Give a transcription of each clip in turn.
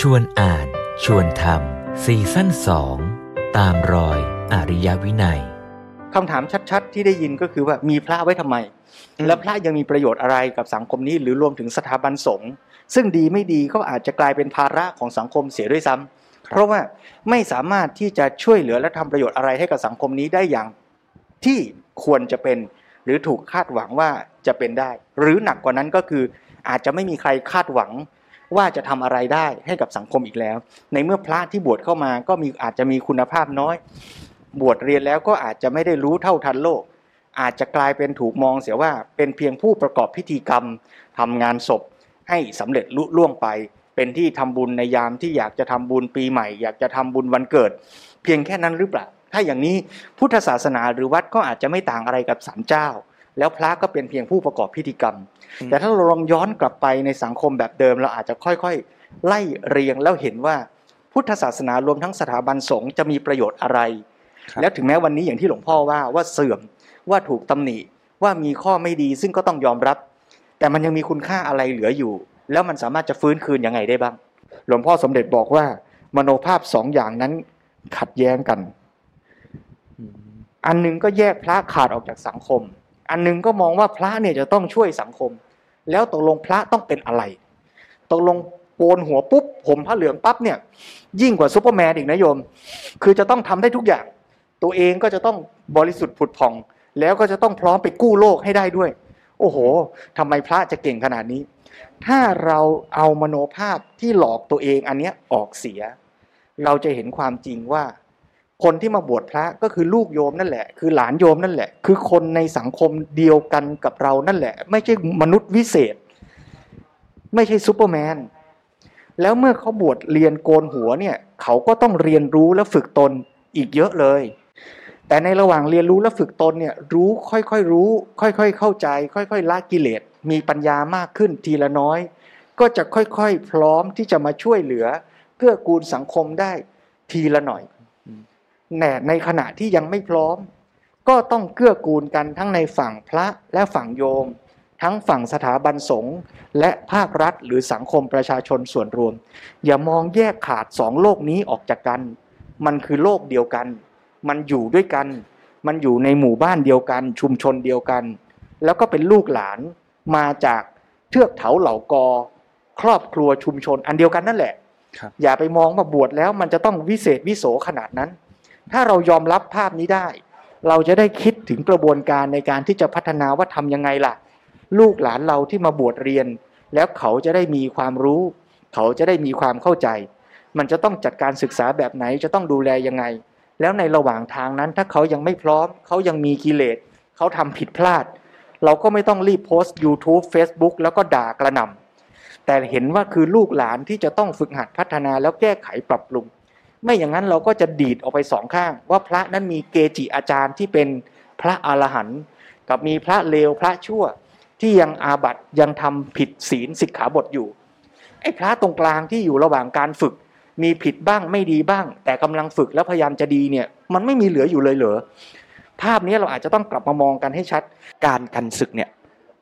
ชวนอ่าน ชวนทำซีซั่นสองตามรอยอริยวินัยคำถามชัดๆ ที่ได้ยินก็คือว่ามีพระไว้ทำไม และพระยังมีประโยชน์อะไรกับสังคมนี้หรือรวมถึงสถาบันสงฆ์ซึ่งดีไม่ดีก็อาจจะกลายเป็นภาระของสังคมเสียด้วยซ้ำเพราะว่าไม่สามารถที่จะช่วยเหลือและทำประโยชน์อะไรให้กับสังคมนี้ได้อย่างที่ควรจะเป็น หรือถูกคาดหวังว่าจะเป็นได้ หรือหนักกว่านั้นก็คืออาจจะไม่มีใครคาดหวัง ว่าจะทำอะไรได้ให้กับสังคมอีกแล้ว ในเมื่อพระที่บวชเข้ามาก็มีอาจจะมีคุณภาพน้อย บวชเรียนแล้วก็อาจจะไม่ได้รู้เท่าทันโลก อาจจะกลายเป็นถูกมองเสียว่าเป็นเพียงผู้ประกอบพิธีกรรมทำงานศพ ให้สำเร็จลุล่วงไป เป็นที่ทำบุญในยามที่อยากจะทำบุญปีใหม่ อยากจะทำบุญวันเกิด เพียงแค่นั้นหรือเปล่าถ้าอย่างนี้พุทธศาสนาหรือวัดก็อาจจะไม่ต่างอะไรกับศาลเจ้า แล้วพระก็เป็นเพียงผู้ประกอบพิธีกรรม แต่ถ้าเราลองย้อนกลับไปในสังคมแบบเดิม เราอาจจะค่อยๆ ไล่เรียงแล้วเห็นว่าพุทธศาสนารวมทั้งสถาบันสงฆ์จะมีประโยชน์อะไร แล้วถึงแม้วันนี้อย่างที่หลวงพ่อว่าว่าเสื่อมว่าถูกตำหนิว่ามีข้อไม่ดีซึ่งก็ต้องยอมรับ แต่มันยังมีคุณค่าอะไรเหลืออยู่ แล้วมันสามารถจะฟื้นคืนยังไงได้บ้าง หลวงพ่อสมเด็จบอกว่า มโนภาพสองอย่างนั้นขัดแย้งกัน อันหนึ่งก็แยกพระขาดออกจากสังคม อันหนึ่งก็มองว่าพระเนี่ยจะต้องช่วยสังคม แล้วตกลงพระต้องเป็นอะไร ตกลงโกนหัวปุ๊บห่มผ้าเหลืองปั๊บเนี่ย ยิ่งกว่าซูเปอร์แมนอีกนะโยม คือจะต้องทำได้ทุกอย่าง ตัวเองก็จะต้องบริสุทธิ์ผุดผ่อง แล้วก็จะต้องพร้อมไปกู้โลกให้ได้ด้วย โอ้โหทำไมพระจะเก่งขนาดนี้ ถ้าเราเอามโนภาพที่หลอกตัวเองอันเนี้ยออกเสีย เราจะเห็นความจริงว่า คนที่มาบวชพระก็คือลูกโยมนั่นแหละ คือหลานโยมนั่นแหละ คือคนในสังคมเดียวกันกับเรานั่นแหละ ไม่ใช่มนุษย์วิเศษ ไม่ใช่ซูเปอร์แมนแล้วเมื่อเขาบวชเรียนโกนหัวเนี่ยเขาก็ต้องเรียนรู้และฝึกตนอีกเยอะเลย แต่ในระหว่างเรียนรู้และฝึกตนเนี่ยรู้ค่อยๆรู้ ค่อยๆเข้าใจ ค่อยๆละกิเลสมีปัญญามากขึ้นทีละน้อย ก็จะค่อยๆ พร้อมที่จะมาช่วยเหลือ เพื่อกูลสังคมได้ทีละหน่อย แต่ในขณะที่ยังไม่พร้อม ก็ต้องเกื้อกูลกันทั้งในฝั่งพระและฝั่งโยม ทั้งฝั่งสถาบันสงฆ์และภาครัฐหรือสังคมประชาชนส่วนรวม อย่ามองแยกขาดสองโลกนี้ออกจากกัน มันคือโลกเดียวกัน มันอยู่ด้วยกัน มันอยู่ในหมู่บ้านเดียวกัน ชุมชนเดียวกัน แล้วก็เป็นลูกหลานมาจากเทือกเถาเหล่ากอ ครอบครัวชุมชนอันเดียวกันนั่นแหละครับอย่าไปมองว่าบวชแล้วมันจะต้องวิเศษวิโสขนาดนั้น ถ้าเรายอมรับภาพนี้ได้ เราจะได้คิดถึงกระบวนการในการที่จะพัฒนาว่าทำยังไงล่ะ ลูกหลานเราที่มาบวชเรียน แล้วเขาจะได้มีความรู้ เขาจะได้มีความเข้าใจ มันจะต้องจัดการศึกษาแบบไหนจะต้องดูแลยังไง แล้วในระหว่างทางนั้นถ้าเขายังไม่พร้อม เขายังมีกิเลสเขาทำผิดพลาด เราก็ไม่ต้องรีบโพสต์ YouTube Facebook แล้วก็ด่ากระหน่ำแต่เห็นว่าคือลูกหลานที่จะต้องฝึกหัดพัฒนาแล้วแก้ไขปรับปรุง ไม่อย่างนั้นเราก็จะดีดออกไปสองข้าง ว่าพระนั้นมีเกจิอาจารย์ที่เป็นพระอรหันต์กับมีพระเลวพระชั่วที่ยังอาบัติยังทำผิดศีลสิกขาบทอยู่ไอ้พระตรงกลางที่อยู่ระหว่างการฝึก มีผิดบ้างไม่ดีบ้าง แต่กำลังฝึกแล้วพยายามจะดีเนี่ย มันไม่มีเหลืออยู่เลยเหรอภาพนี้เราอาจจะต้องกลับมามองกันให้ชัดการกันศึกเนี่ย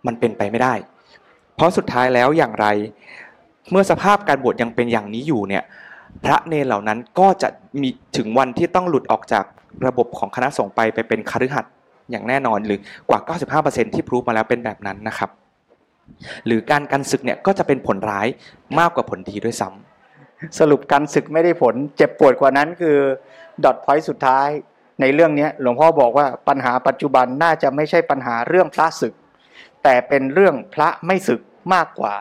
มันเป็นไปไม่ได้ เพราะสุดท้ายแล้วอย่างไร เมื่อสภาพการบวชยังเป็นอย่างนี้อยู่เนี่ย พระเนรเหล่านั้นก็จะมีถึงวันที่ต้องหลุดออกจากระบบของคณะสงฆ์ไปไปเป็นคฤหัสถ์อย่างแน่นอนหรือกว่า 95%ที่พรูฟมาแล้วเป็นแบบนั้นนะครับ หรือการกันศึกเนี่ยก็จะเป็นผลร้ายมากกว่าผลดีด้วยซ้สรุปการสึกไม่ได้ผลเจ็บปวดกว่านั้นคือ dot point สุดท้ายในเรื่องนี้หลวงพ่อบอกว่าปัญหาปัจจุบันน่าจะไม่ใช่ปัญหาเรื่องพระสึก แต่เป็นเรื่องพระไม่สึกมากกว่า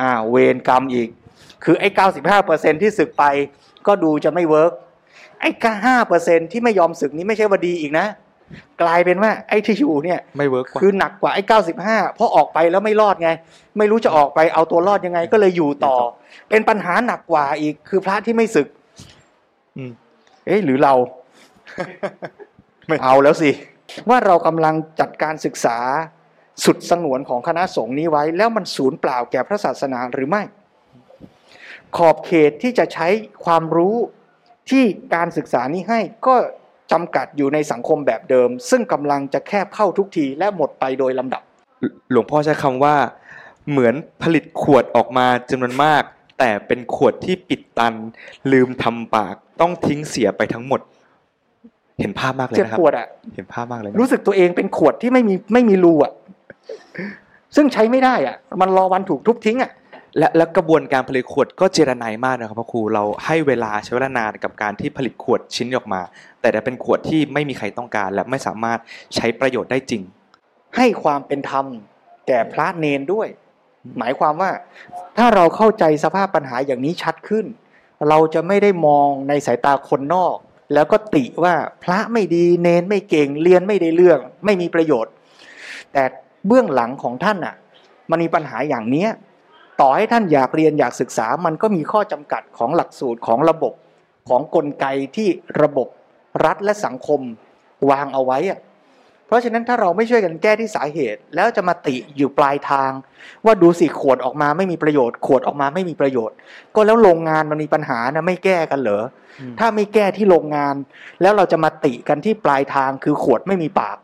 อ่าเวรกรรมอีก คือไอ้เก้าสิบห้าเปอร์เซ็นต์ที่สึกไปก็ดูจะไม่ work ไอ้ห้าเปอร์เซ็นต์ที่ไม่ยอมสึกนี้ไม่ใช่ว่าดีอีกนะ กลายเป็นว่าไอ้ที่อยู่เนี่ยไม่ work กว่าคือหนักกว่าไอ้เก้าสิบห้าเพราะออกไปแล้วไม่รอดไง ไม่รู้จะออกไปเอาตัวรอดยังไง ก็เลยอยู่ต่อ เป็นปัญหาหนักกว่าอีกคือพระที่ไม่ศึกอืมเอ๊ะหรือเราไม่เอาแล้วสิ ว่าเรากำลังจัดการศึกษาสุดสงวนของคณะสงฆ์นี้ไว้ แล้วมันสูญเปล่าแก่พระศาสนาหรือไม่ ขอบเขตที่จะใช้ความรู้ที่การศึกษานี้ให้ก็จำกัดอยู่ในสังคมแบบเดิม ซึ่งกำลังจะแคบเข้าทุกทีและหมดไปโดยลำดับ หลวงพ่อใช้คำว่า เหมือนผลิตขวดออกมาจำนวนมาก แต่เป็นขวดที่ปิดตัน ลืมทำปากต้องทิ้งเสียไปทั้งหมด เห็นภาพมากเลยเจ็บนะครับปวดอะเห็นภาพมากเลยนะรู้สึกตัวเองเป็นขวดที่ไม่มีไม่มีรูอะซึ่งใช้ไม่ได้อะ มันรอวันถูกทุบทิ้งอะ และและกระบวนการผลิตขวดก็เจรนายมากนะครับพระครูเราให้เวลาใช้เวลานานกับการที่ผลิตขวดชิ้นออกมา แต่จะเป็นขวดที่ไม่มีใครต้องการ และไม่สามารถใช้ประโยชน์ได้จริง ให้ความเป็นธรรมแก่พระเนนด้วย หมายความว่าถ้าเราเข้าใจสภาพปัญหาอย่างนี้ชัดขึ้น เราจะไม่ได้มองในสายตาคนนอก แล้วก็ติว่าพระไม่ดีเนนไม่เก่งเรียนไม่ได้เรื่อง ไม่มีประโยชน์ แต่เบื้องหลังของท่านอะ มันมีปัญหาอย่างเนี้ย ต่อให้ท่านอยากเรียนอยากศึกษา มันก็มีข้อจำกัดของหลักสูตรของระบบของกลไกที่ระบบรัฐและสังคมวางเอาไว้อะเพราะฉะนั้นถ้าเราไม่ช่วยกันแก้ที่สาเหตุ แล้วจะมาติอยู่ปลายทาง ว่าดูสิขวดออกมาไม่มีประโยชน์ ขวดออกมาไม่มีประโยชน์ ก็แล้วโรงงานมันมีปัญหานะไม่แก้กันเหรอถ้าไม่แก้ที่โรงงาน แล้วเราจะมาติกันที่ปลายทางคือขวดไม่มีปาก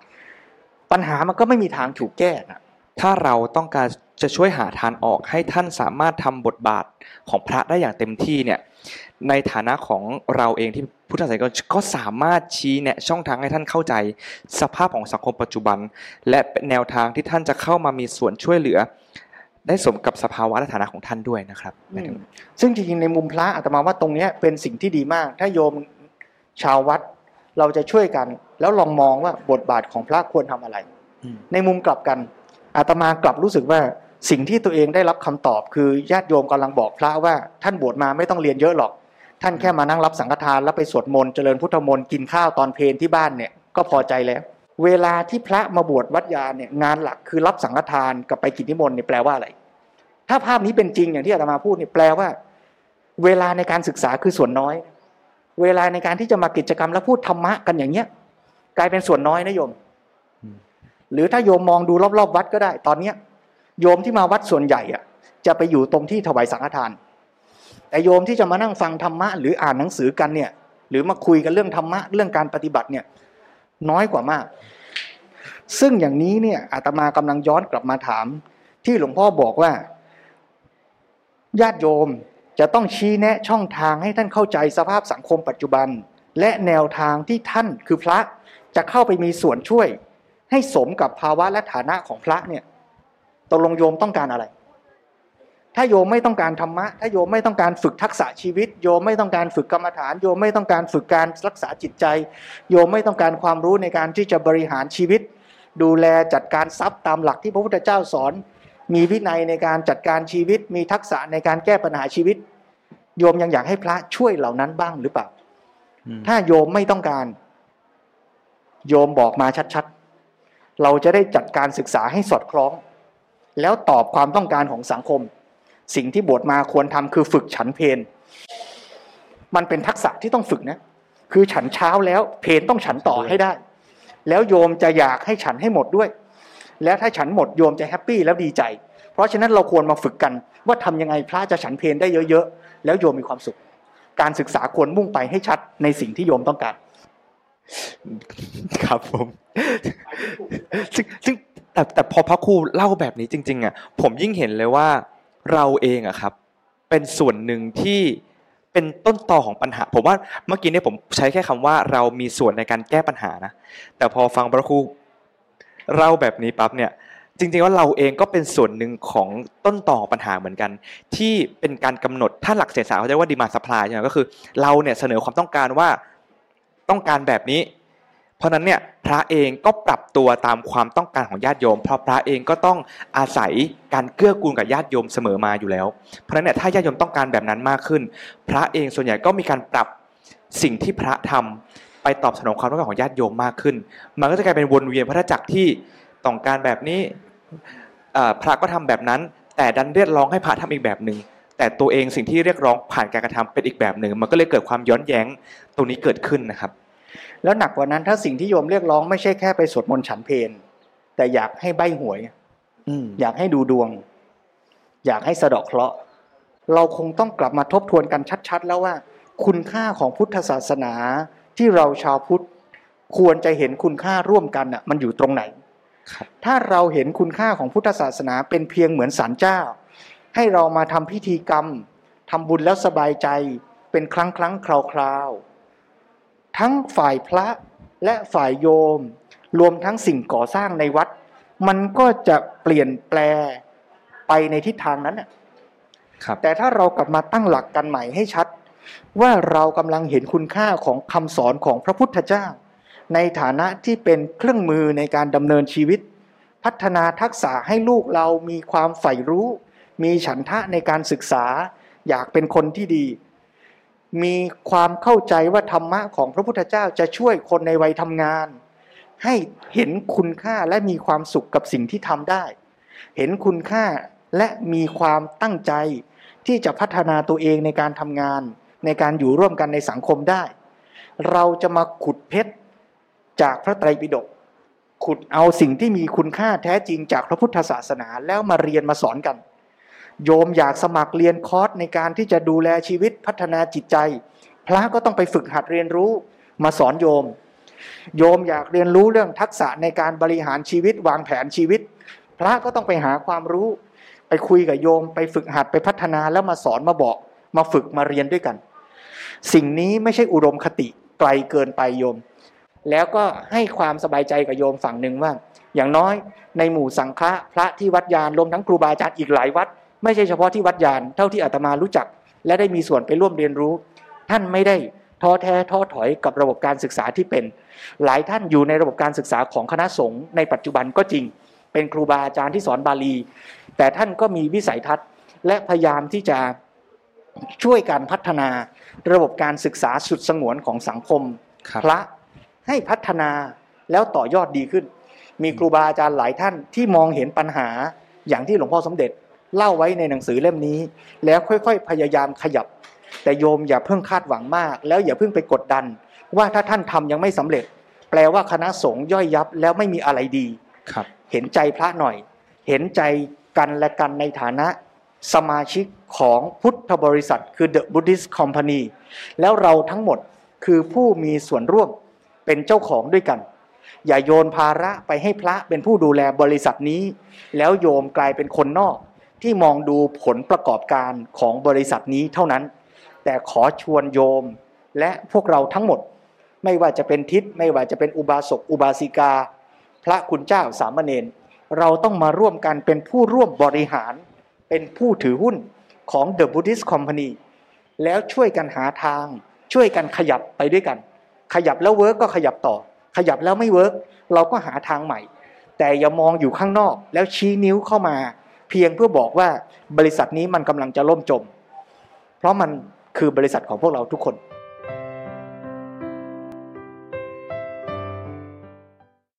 ปัญหามันก็ไม่มีทางถูกแก้นะถ้าเราต้องการ จะช่วยหาทางออกให้ท่านสามารถทำบทบาทของพระได้อย่างเต็มที่เนี่ยในฐานะของเราเองที่พุทธศาสนิกชนก็สามารถชี้แนะช่องทางให้ท่านเข้าใจ สภาพของสังคมปัจจุบัน และเป็นแนวทางที่ท่านจะเข้ามามีส่วนช่วยเหลือ ได้สมกับสภาวะและฐานะของท่านด้วยนะครับหมายถึงซึ่งจริงๆในมุมพระอาตมาว่าตรงเนี้ยเป็นสิ่งที่ดีมาก ถ้าโยมชาววัดเราจะช่วยกัน แล้วลองมองว่าบทบาทของพระควรทำอะไรอืมในมุมกลับกันอาตมากลับรู้สึกว่า สิ่งที่ตัวเองได้รับคำตอบคือญาติโยมกำลังบอกพระว่า ท่านบวชมาไม่ต้องเรียนเยอะหรอก ท่านแค่มานั่งรับสังฆทานแล้วไปสวดมนต์เจริญพุทธมนต์กินข้าวตอนเพลที่บ้านเนี่ยก็พอใจแล้ว เวลาที่พระมาบวชวัดยาเนี่ยงานหลักคือรับสังฆทานกับไปกินนิมนต์เนี่ยแปลว่าอะไร ถ้าภาพนี้เป็นจริงอย่างที่อาตมาพูดเนี่ยแปลว่า เวลาในการศึกษาคือส่วนน้อย เวลาในการที่จะมากิจกรรมแล้วพูดธรรมะกันอย่างเงี้ยกลายเป็นส่วนน้อยนะโยม หรือถ้าโยมมองดูรอบๆวัดก็ได้ ตอนเนี้ย โยมที่มาวัดส่วนใหญ่อะจะไปอยู่ตรงที่ถวายสังฆทาน แต่โยมที่จะมานั่งฟังธรรมะหรืออ่านหนังสือกันเนี่ย หรือมาคุยกันเรื่องธรรมะเรื่องการปฏิบัติเนี่ยน้อยกว่ามาก ซึ่งอย่างนี้เนี่ยอาตมากำลังย้อนกลับมาถาม ที่หลวงพ่อบอกว่า ญาติโยมจะต้องชี้แนะช่องทางให้ท่านเข้าใจสภาพสังคมปัจจุบัน และแนวทางที่ท่านคือพระจะเข้าไปมีส่วนช่วย ให้สมกับภาวะและฐานะของพระเนี่ย ตกลงโยมต้องการอะไร ถ้าโยมไม่ต้องการธรรมะ ถ้าโยมไม่ต้องการฝึกทักษะชีวิต โยมไม่ต้องการฝึกกรรมฐาน โยมไม่ต้องการฝึกการรักษาจิตใจ โยมไม่ต้องการความรู้ในการที่จะบริหารชีวิต ดูแลจัดการทรัพย์ตามหลักที่พระพุทธเจ้าสอน มีวินัยในการจัดการชีวิต มีทักษะในการแก้ปัญหาชีวิต โยมยังอยากให้พระช่วยเหล่านั้นบ้างหรือเปล่าอืมถ้าโยมไม่ต้องการ โยมบอกมาชัดๆ เราจะได้จัดการศึกษาให้สอดคล้อง แล้วตอบความต้องการของสังคม สิ่งที่บวชมาควรทำคือฝึกฉันเพนมันเป็นทักษะที่ต้องฝึกนะ คือฉันเช้าแล้วเพนต้องฉันต่อให้ได้ แล้วโยมจะอยากให้ฉันให้หมดด้วย แล้วถ้าฉันหมดโยมจะแฮปปี้แล้วดีใจ เพราะฉะนั้นเราควรมาฝึกกัน ว่าทำยังไงพระจะฉันเพนได้เยอะๆแล้วโยมมีความสุข การศึกษาควรมุ่งไปให้ชัดในสิ่งที่โยมต้องการ ครับผมซึ่งซึ่ง แต่แต่พอพระครูเล่าแบบนี้จริง ๆอะผมยิ่งเห็นเลยว่าเราเองอะครับ เป็นส่วนหนึ่งที่เป็นต้นตอของปัญหา ผมว่าเมื่อกี้เนี่ยผมใช้แค่คำว่าเรามีส่วนในการแก้ปัญหานะแต่พอฟังพระครูเล่าแบบนี้ปั๊บเนี่ยจริงๆว่าเราเองก็เป็นส่วนหนึ่งของต้นต่อปัญหาเหมือนกัน ที่เป็นการกำหนดถ้าหลักเศรษฐศาสตร์เขาเรียกว่าดีมาสปายใช่ไหมก็คือ เราเนี่ยเสนอความต้องการว่าต้องการแบบนี้ เพราะนั้นเนี่ยพระเองก็ปรับตัวตามความต้องการของญาติโยม เพราะพระเองก็ต้องอาศัยการเกื้อกูลกับญาติโยมเสมอมาอยู่แล้ว เพราะนั้นเนี่ยถ้าญาติโยมต้องการแบบนั้นมากขึ้น พระเองส่วนใหญ่ก็มีการปรับสิ่งที่พระทำไปตอบสนองความต้องการของญาติโยมมากขึ้น มันก็จะกลายเป็นวนเวียนพระจักรที่ต้องการแบบนี้พระก็ทำแบบนั้น แต่ดันเรียกร้องให้พระทำอีกแบบหนึ่งแต่ตัวเองสิ่งที่เรียกร้องผ่านการกระทำเป็นอีกแบบหนึ่งมันก็เลยเกิดความย้อนแย้งตรงนี้เกิดขึ้นนะครับ แล้วหนักกว่านั้นถ้าสิ่งที่โยมเรียกร้องไม่ใช่แค่ไปสวดมนต์ฉันเพลแต่อยากให้ใบหวยอืมอยากให้ดูดวง อยากให้สะเดาะเคราะห์เราคงต้องกลับมาทบทวนกันชัด ๆ แล้วว่า คุณค่าของพุทธศาสนาที่เราชาวพุทธควรจะเห็นคุณค่าร่วมกันอะ มันอยู่ตรงไหนครับถ้าเราเห็นคุณค่าของพุทธศาสนาเป็นเพียงเหมือนศาลเจ้า ให้เรามาทำพิธีกรรมทำบุญแล้วสบายใจเป็นครั้งครั้งคราวคราวๆ ทั้งฝ่ายพระและฝ่ายโยม รวมทั้งสิ่งก่อสร้างในวัด มันก็จะเปลี่ยนแปลไปในทิศทางนั้นน่ะครับแต่ถ้าเรากลับมาตั้งหลักกันใหม่ให้ชัด ว่าเรากำลังเห็นคุณค่าของคำสอนของพระพุทธเจ้า ในฐานะที่เป็นเครื่องมือในการดำเนินชีวิต พัฒนาทักษะให้ลูกเรามีความใฝ่รู้ มีฉันทะในการศึกษา อยากเป็นคนที่ดี มีความเข้าใจว่าธรรมะของพระพุทธเจ้าจะช่วยคนในวัยทำงาน ให้เห็นคุณค่าและมีความสุขกับสิ่งที่ทำได้ เห็นคุณค่าและมีความตั้งใจที่จะพัฒนาตัวเองในการทำงาน ในการอยู่ร่วมกันในสังคมได้ เราจะมาขุดเพชรจากพระไตรปิฎกขุดเอาสิ่งที่มีคุณค่าแท้จริงจากพระพุทธศาสนาแล้วมาเรียนมาสอนกัน โยมอยากสมัครเรียนคอร์สในการที่จะดูแลชีวิตพัฒนาจิตใจ พระก็ต้องไปฝึกหัดเรียนรู้มาสอนโยม โยมอยากเรียนรู้เรื่องทักษะในการบริหารชีวิตวางแผนชีวิต พระก็ต้องไปหาความรู้ ไปคุยกับโยม ไปฝึกหัดไปพัฒนาแล้วมาสอนมาบอก มาฝึกมาเรียนด้วยกัน สิ่งนี้ไม่ใช่อุดมคติไกลเกินไปโยม แล้วก็ให้ความสบายใจกับโยมฝั่งหนึ่งว่าอย่างน้อยในหมู่สังฆะพระที่วัดยานรวมทั้งครูบาอาจารย์อีกหลายวัด ไม่ใช่เฉพาะที่วัดยานเท่าที่อาตมารู้จัก และได้มีส่วนไปร่วมเรียนรู้ ท่านไม่ได้ท้อแท้ท้อถอยกับระบบการศึกษาที่เป็น หลายท่านอยู่ในระบบการศึกษาของคณะสงฆ์ในปัจจุบันก็จริง เป็นครูบาอาจารย์ที่สอนบาลี แต่ท่านก็มีวิสัยทัศน์ และพยายามที่จะช่วยการพัฒนาระบบการศึกษาสุดสงวนของสังคมครับพระให้พัฒนาแล้วต่อยอดดีขึ้น มีครูบาอาจารย์หลายท่านที่มองเห็นปัญหาอย่างที่หลวงพ่อสมเด็จ เล่าไว้ในหนังสือเล่มนี้ แล้วค่อยๆ พยายามขยับ แต่โยมอย่าเพิ่งคาดหวังมาก แล้วอย่าเพิ่งไปกดดัน ว่าถ้าท่านทำยังไม่สำเร็จ แปลว่าคณะสงฆ์ย่อยยับแล้วไม่มีอะไรดีครับ เห็นใจพระหน่อย เห็นใจกันและกันในฐานะ สมาชิกของพุทธบริษัท คือ The Buddhist Company แล้วเราทั้งหมดคือผู้มีส่วนร่วมเป็นเจ้าของด้วยกัน อย่าโยนภาระไปให้พระเป็นผู้ดูแลบริษัทนี้ แล้วโยมกลายเป็นคนนอก ที่มองดูผลประกอบการของบริษัทนี้เท่านั้น แต่ขอชวนโยมและพวกเราทั้งหมด ไม่ว่าจะเป็นทิศไม่ว่าจะเป็นอุบาสกอุบาสิกา พระคุณเจ้าสามเณรเราต้องมาร่วมกันเป็นผู้ร่วมบริหาร เป็นผู้ถือหุ้นของ The Buddhist Company แล้วช่วยกันหาทาง ช่วยกันขยับไปด้วยกัน ขยับแล้ว work ก็ขยับต่อ ขยับแล้วไม่ work เราก็หาทางใหม่ แต่อย่ามองอยู่ข้างนอกแล้วชี้นิ้วเข้ามา เพียงเพื่อบอกว่าบริษัทนี้มันกำลังจะล่มจม เพราะมันคือบริษัทของพวกเราทุกคน